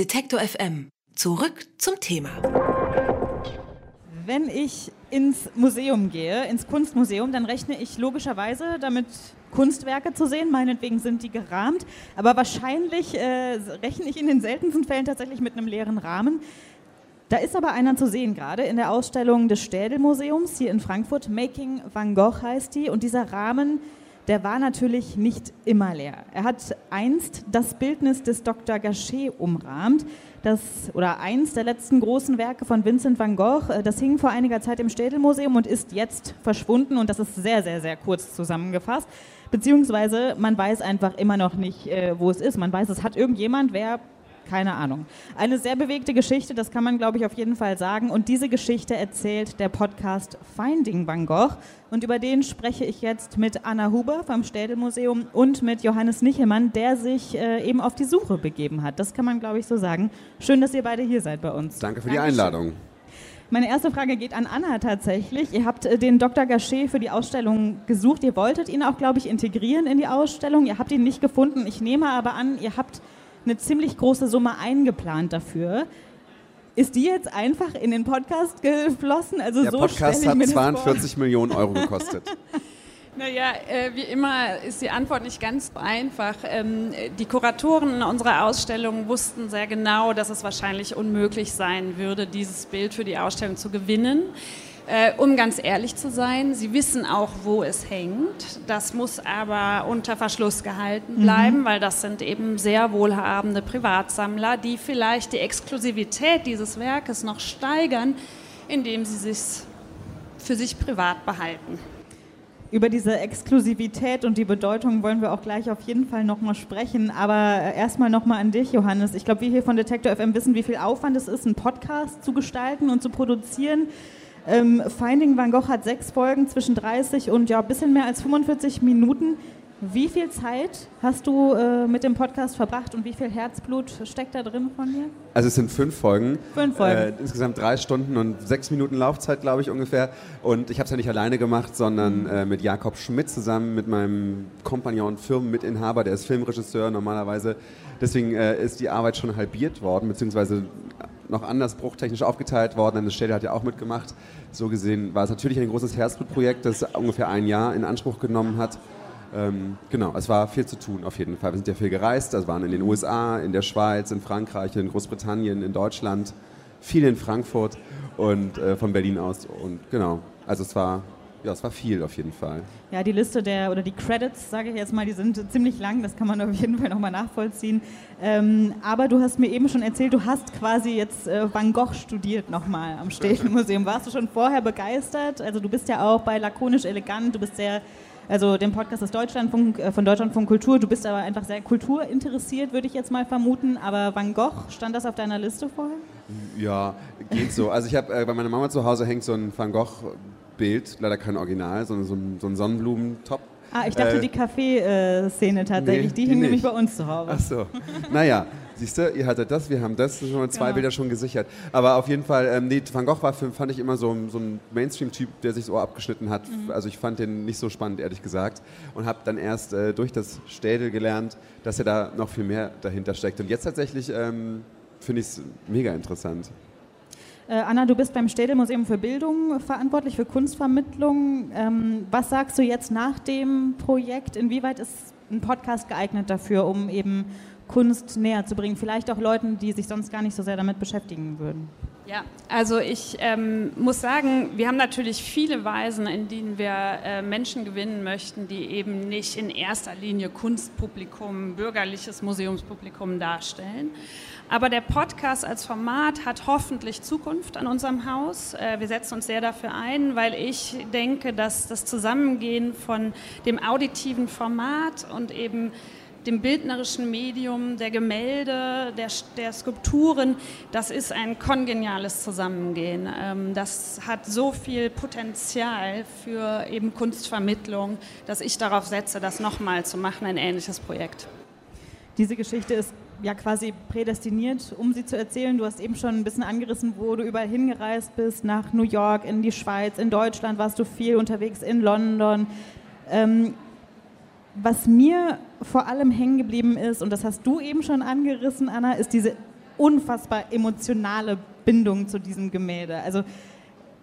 Detektor FM. Zurück zum Thema. Wenn ich ins Museum gehe, ins Kunstmuseum, dann rechne ich logischerweise damit, Kunstwerke zu sehen. Meinetwegen sind die gerahmt. Aber wahrscheinlich äh, rechne ich in den seltensten Fällen tatsächlich mit einem leeren Rahmen. Da ist aber einer zu sehen gerade in der Ausstellung des Städel-Museums hier in Frankfurt. Making Van Gogh heißt die. Und dieser Rahmen der war natürlich nicht immer leer. Er hat einst das Bildnis des Dr. Gachet umrahmt. Das, oder eins der letzten großen Werke von Vincent van Gogh. Äh, das hing vor einiger Zeit im Städelmuseum und ist jetzt verschwunden. Und das ist sehr, sehr, sehr kurz zusammengefasst. Beziehungsweise man weiß einfach immer noch nicht, äh, wo es ist. Man weiß, es hat irgendjemand, wer keine Ahnung. Eine sehr bewegte Geschichte, das kann man, glaube ich, auf jeden Fall sagen. Und diese Geschichte erzählt der Podcast Finding Van Gogh. Und über den spreche ich jetzt mit Anna Huber vom Städelmuseum und mit Johannes Nichelmann, der sich äh, eben auf die Suche begeben hat. Das kann man, glaube ich, so sagen. Schön, dass ihr beide hier seid bei uns. Danke für Dankeschön. die Einladung. Meine erste Frage geht an Anna tatsächlich. Ihr habt äh, den Dr. Gachet für die Ausstellung gesucht. Ihr wolltet ihn auch, glaube ich, integrieren in die Ausstellung. Ihr habt ihn nicht gefunden. Ich nehme aber an, ihr habt eine ziemlich große Summe eingeplant dafür. Ist die jetzt einfach in den Podcast geflossen? Also Der so Podcast hat 42 Millionen Euro gekostet. Naja, äh, wie immer ist die Antwort nicht ganz einfach. Ähm, die Kuratoren unserer Ausstellung wussten sehr genau, dass es wahrscheinlich unmöglich sein würde, dieses Bild für die Ausstellung zu gewinnen. Äh, um ganz ehrlich zu sein, sie wissen auch, wo es hängt. Das muss aber unter Verschluss gehalten mhm. bleiben, mhm. weil das sind eben sehr wohlhabende Privatsammler, die vielleicht die Exklusivität dieses Werkes noch steigern, indem sie es für sich privat behalten. Über diese Exklusivität und die Bedeutung wollen wir auch gleich auf jeden Fall nochmal sprechen. Aber äh, erstmal nochmal an dich, Johannes. Ich glaube, wir hier von Detektor FM wissen, wie viel Aufwand es ist, einen Podcast zu gestalten und zu produzieren. Ähm, Finding Van Gogh hat sechs Folgen zwischen 30 und ja, ein bisschen mehr als 45 Minuten. Wie viel Zeit hast du äh, mit dem Podcast verbracht und wie viel Herzblut steckt da drin von dir? Also es sind fünf Folgen. Fünf Folgen. Äh, insgesamt drei Stunden und sechs Minuten Laufzeit, glaube ich, ungefähr. Und ich habe es ja nicht alleine gemacht, sondern äh, mit Jakob Schmidt zusammen, mit meinem Kompagnon, Firmenmitinhaber, der ist Filmregisseur normalerweise. Deswegen äh, ist die Arbeit schon halbiert worden, beziehungsweise noch anders bruchtechnisch aufgeteilt worden. Eine Stelle hat ja auch mitgemacht. So gesehen war es natürlich ein großes Herzblutprojekt, das ungefähr ein Jahr in Anspruch genommen hat. Ähm, genau, es war viel zu tun auf jeden Fall. Wir sind ja viel gereist, also waren in den USA, in der Schweiz, in Frankreich, in Großbritannien, in Deutschland, viel in Frankfurt und äh, von Berlin aus. Und genau, also es war ja, es war viel auf jeden Fall. Ja, die Liste der oder die Credits, sage ich jetzt mal, die sind ziemlich lang, das kann man auf jeden Fall nochmal nachvollziehen. Ähm, aber du hast mir eben schon erzählt, du hast quasi jetzt äh, Van Gogh studiert nochmal am Städtemuseum. Warst du schon vorher begeistert? Also du bist ja auch bei Lakonisch Elegant, du bist sehr, also dem Podcast des Deutschlandfunk, äh, von Deutschlandfunk Kultur, du bist aber einfach sehr kulturinteressiert, würde ich jetzt mal vermuten. Aber Van Gogh, stand das auf deiner Liste vorher? Ja, geht so. Also ich habe äh, bei meiner Mama zu Hause hängt so ein Van Gogh Bild, leider kein Original, sondern so ein, so ein Sonnenblumentop. Ah, ich dachte äh, die Kaffeeszene tatsächlich, nee, die, die hing nämlich bei uns zu Hause. Ach so, naja. Siehst du, ihr hattet das, wir haben das, schon mal zwei genau. Bilder schon gesichert. Aber auf jeden Fall, ähm, nee, Van Gogh war, für, fand ich immer so, so ein Mainstream-Typ, der sich das Ohr abgeschnitten hat. Mhm. Also ich fand den nicht so spannend, ehrlich gesagt. Und habe dann erst äh, durch das Städel gelernt, dass er da noch viel mehr dahinter steckt. Und jetzt tatsächlich ähm, finde ich es mega interessant. Äh, Anna, du bist beim Städelmuseum für Bildung verantwortlich, für Kunstvermittlung. Ähm, was sagst du jetzt nach dem Projekt? Inwieweit ist ein Podcast geeignet dafür, um eben Kunst näher zu bringen? Vielleicht auch Leuten, die sich sonst gar nicht so sehr damit beschäftigen würden. Ja, also ich ähm, muss sagen, wir haben natürlich viele Weisen, in denen wir äh, Menschen gewinnen möchten, die eben nicht in erster Linie Kunstpublikum, bürgerliches Museumspublikum darstellen. Aber der Podcast als Format hat hoffentlich Zukunft an unserem Haus. Äh, wir setzen uns sehr dafür ein, weil ich denke, dass das Zusammengehen von dem auditiven Format und eben dem bildnerischen Medium, der Gemälde, der, der Skulpturen, das ist ein kongeniales Zusammengehen. Ähm, das hat so viel Potenzial für eben Kunstvermittlung, dass ich darauf setze, das nochmal zu machen, ein ähnliches Projekt. Diese Geschichte ist ja quasi prädestiniert, um sie zu erzählen. Du hast eben schon ein bisschen angerissen, wo du überall hingereist bist, nach New York, in die Schweiz, in Deutschland warst du viel unterwegs, in London. Ähm, was mir vor allem hängen geblieben ist, und das hast du eben schon angerissen, Anna, ist diese unfassbar emotionale Bindung zu diesem Gemälde. Also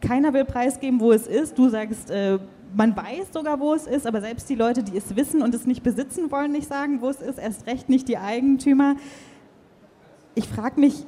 keiner will preisgeben, wo es ist. Du sagst, äh, man weiß sogar, wo es ist, aber selbst die Leute, die es wissen und es nicht besitzen wollen, nicht sagen, wo es ist, erst recht nicht die Eigentümer. Ich frage mich,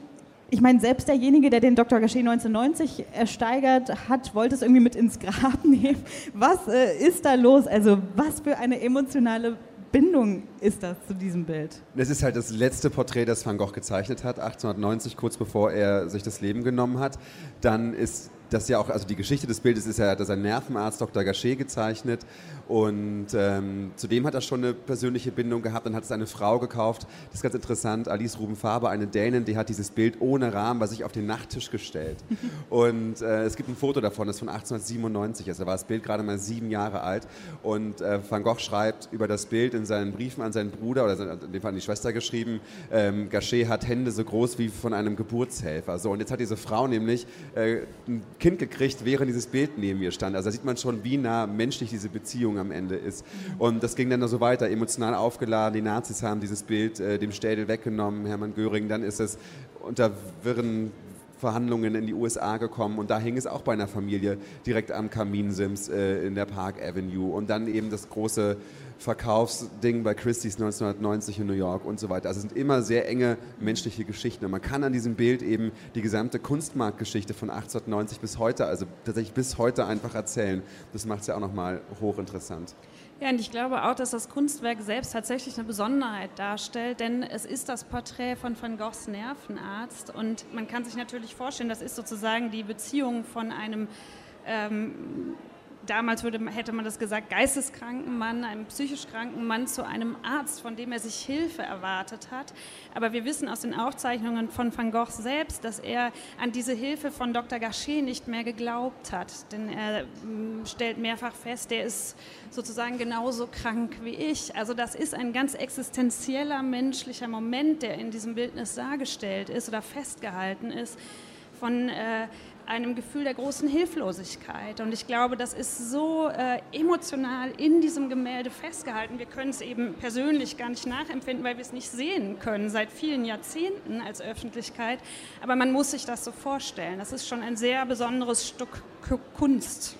ich meine, selbst derjenige, der den Dr. Gachet 1990 ersteigert hat, wollte es irgendwie mit ins Grab nehmen. Was äh, ist da los? Also was für eine emotionale Bindung ist das zu diesem Bild? Es ist halt das letzte Porträt, das Van Gogh gezeichnet hat, 1890, kurz bevor er sich das Leben genommen hat. Dann ist das ja auch, also die Geschichte des Bildes ist ja, dass ein Nervenarzt Dr. Gachet gezeichnet und ähm, zudem hat er schon eine persönliche Bindung gehabt. Dann hat es eine Frau gekauft, das ist ganz interessant, Alice Ruben Faber, eine Dänin, die hat dieses Bild ohne Rahmen bei sich auf den Nachttisch gestellt. und äh, es gibt ein Foto davon, das ist von 1897, also da war das Bild gerade mal sieben Jahre alt und äh, Van Gogh schreibt über das Bild in seinen Briefen an seinen Bruder oder in dem Fall an die Schwester geschrieben, ähm, Gachet hat Hände so groß wie von einem Geburtshelfer. So, und jetzt hat diese Frau nämlich äh, ein Kind gekriegt, während dieses Bild neben mir stand. Also da sieht man schon, wie nah menschlich diese Beziehung am Ende ist. Und das ging dann so weiter, emotional aufgeladen. Die Nazis haben dieses Bild äh, dem Städel weggenommen, Hermann Göring. Dann ist es unter wirren Verhandlungen in die USA gekommen und da hing es auch bei einer Familie direkt am Kaminsims äh, in der Park Avenue und dann eben das große Verkaufsding bei Christie's 1990 in New York und so weiter. Also es sind immer sehr enge menschliche Geschichten. Und man kann an diesem Bild eben die gesamte Kunstmarktgeschichte von 1890 bis heute, also tatsächlich bis heute einfach erzählen. Das macht es ja auch nochmal hochinteressant. Ja, und ich glaube auch, dass das Kunstwerk selbst tatsächlich eine Besonderheit darstellt, denn es ist das Porträt von Van Goghs Nervenarzt. Und man kann sich natürlich vorstellen, das ist sozusagen die Beziehung von einem ähm, damals würde, hätte man das gesagt, geisteskranken Mann, einem psychisch kranken Mann zu einem Arzt, von dem er sich Hilfe erwartet hat. Aber wir wissen aus den Aufzeichnungen von Van Gogh selbst, dass er an diese Hilfe von Dr. Gachet nicht mehr geglaubt hat. Denn er mm, stellt mehrfach fest, der ist sozusagen genauso krank wie ich. Also das ist ein ganz existenzieller menschlicher Moment, der in diesem Bildnis dargestellt ist oder festgehalten ist von äh, einem Gefühl der großen Hilflosigkeit. Und ich glaube, das ist so äh, emotional in diesem Gemälde festgehalten. Wir können es eben persönlich gar nicht nachempfinden, weil wir es nicht sehen können seit vielen Jahrzehnten als Öffentlichkeit. Aber man muss sich das so vorstellen. Das ist schon ein sehr besonderes Stück Kunst.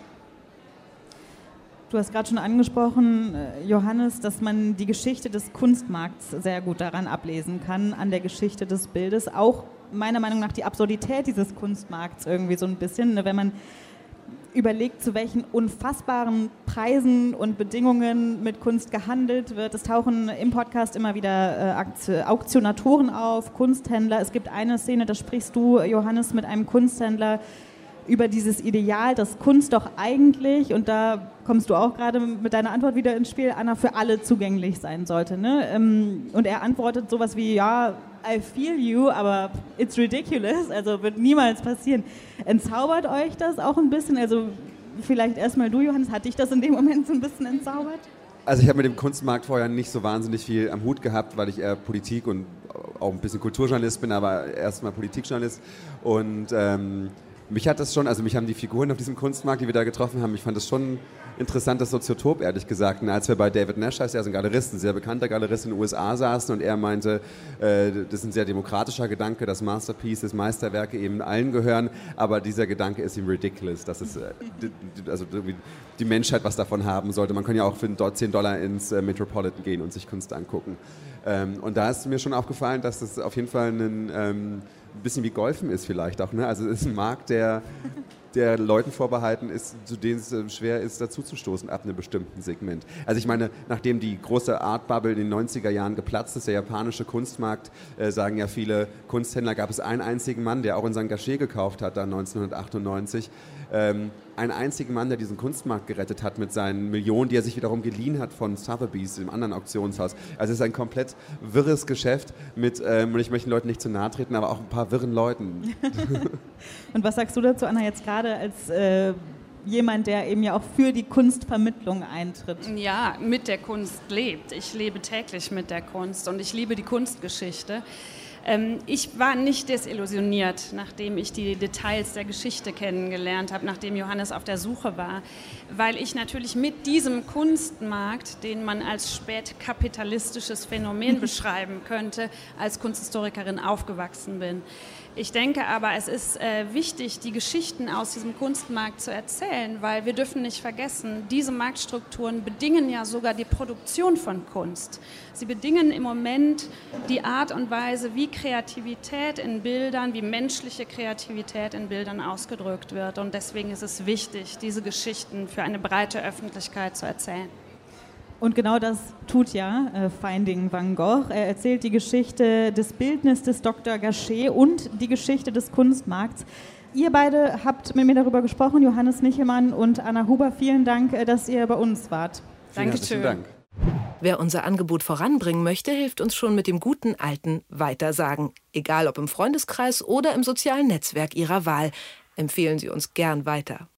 Du hast gerade schon angesprochen, äh, Johannes, dass man die Geschichte des Kunstmarkts sehr gut daran ablesen kann, an der Geschichte des Bildes, auch meiner Meinung nach die Absurdität dieses Kunstmarkts irgendwie so ein bisschen, ne, wenn man überlegt, zu welchen unfassbaren Preisen und Bedingungen mit Kunst gehandelt wird. Es tauchen im Podcast immer wieder äh, Auktionatoren auf, Kunsthändler. Es gibt eine Szene, da sprichst du, Johannes, mit einem Kunsthändler über dieses Ideal, dass Kunst doch eigentlich, und da kommst du auch gerade mit deiner Antwort wieder ins Spiel, Anna, für alle zugänglich sein sollte. Ne? Ähm, und er antwortet sowas wie, ja, I feel you, aber it's ridiculous, also wird niemals passieren. Entzaubert euch das auch ein bisschen? Also vielleicht erstmal du, Johannes, hat dich das in dem Moment so ein bisschen entzaubert? Also ich habe mit dem Kunstmarkt vorher nicht so wahnsinnig viel am Hut gehabt, weil ich eher Politik und auch ein bisschen Kulturjournalist bin, aber erstmal Politikjournalist. Und ähm, mich hat das schon, also mich haben die Figuren auf diesem Kunstmarkt, die wir da getroffen haben, ich fand das schon interessantes Soziotop, ehrlich gesagt. Und als wir bei David Nash, heißt er ist ein Galerist, ein sehr bekannter Galerist in den USA saßen und er meinte, äh, das ist ein sehr demokratischer Gedanke, dass Masterpieces, Meisterwerke eben allen gehören, aber dieser Gedanke ist ihm ridiculous, dass es, äh, also die Menschheit was davon haben sollte. Man kann ja auch für 10 Dollar ins äh, Metropolitan gehen und sich Kunst angucken. Ähm, und da ist mir schon aufgefallen, dass das auf jeden Fall ein ähm, bisschen wie Golfen ist vielleicht auch. Ne? Also es ist ein Markt, der, der Leuten vorbehalten ist, zu denen es äh, schwer ist, dazuzustoßen ab einem bestimmten Segment. Also ich meine, nachdem die große Art Bubble in den 90er Jahren geplatzt ist, der japanische Kunstmarkt, äh, sagen ja viele Kunsthändler, gab es einen einzigen Mann, der auch in St. Gachet gekauft hat, dann 1998. Ähm, einen einzigen Mann, der diesen Kunstmarkt gerettet hat mit seinen Millionen, die er sich wiederum geliehen hat von Sotheby's, dem anderen Auktionshaus. Also es ist ein komplett wirres Geschäft mit, ähm, und ich möchte den Leuten nicht zu nahe treten, aber auch ein paar wirren Leuten. und was sagst du dazu, Anna, jetzt gerade als äh, jemand, der eben ja auch für die Kunstvermittlung eintritt? Ja, mit der Kunst lebt. Ich lebe täglich mit der Kunst und ich liebe die Kunstgeschichte. Ähm, ich war nicht desillusioniert, nachdem ich die Details der Geschichte kennengelernt habe, nachdem Johannes auf der Suche war, weil ich natürlich mit diesem Kunstmarkt, den man als spätkapitalistisches Phänomen beschreiben könnte, als Kunsthistorikerin aufgewachsen bin. Ich denke aber, es ist äh, wichtig, die Geschichten aus diesem Kunstmarkt zu erzählen, weil wir dürfen nicht vergessen, diese Marktstrukturen bedingen ja sogar die Produktion von Kunst. Sie bedingen im Moment die Art und Weise, wie Kreativität in Bildern, wie menschliche Kreativität in Bildern ausgedrückt wird. Und deswegen ist es wichtig, diese Geschichten für eine breite Öffentlichkeit zu erzählen. Und genau das tut ja äh, Finding Van Gogh. Er erzählt die Geschichte des Bildnisses des Dr. Gachet und die Geschichte des Kunstmarkts. Ihr beide habt mit mir darüber gesprochen, Johannes Nichelmann und Anna Huber. Vielen Dank, äh, dass ihr bei uns wart. Dankeschön. Dank. Wer unser Angebot voranbringen möchte, hilft uns schon mit dem guten alten Weitersagen. Egal ob im Freundeskreis oder im sozialen Netzwerk Ihrer Wahl. Empfehlen Sie uns gern weiter.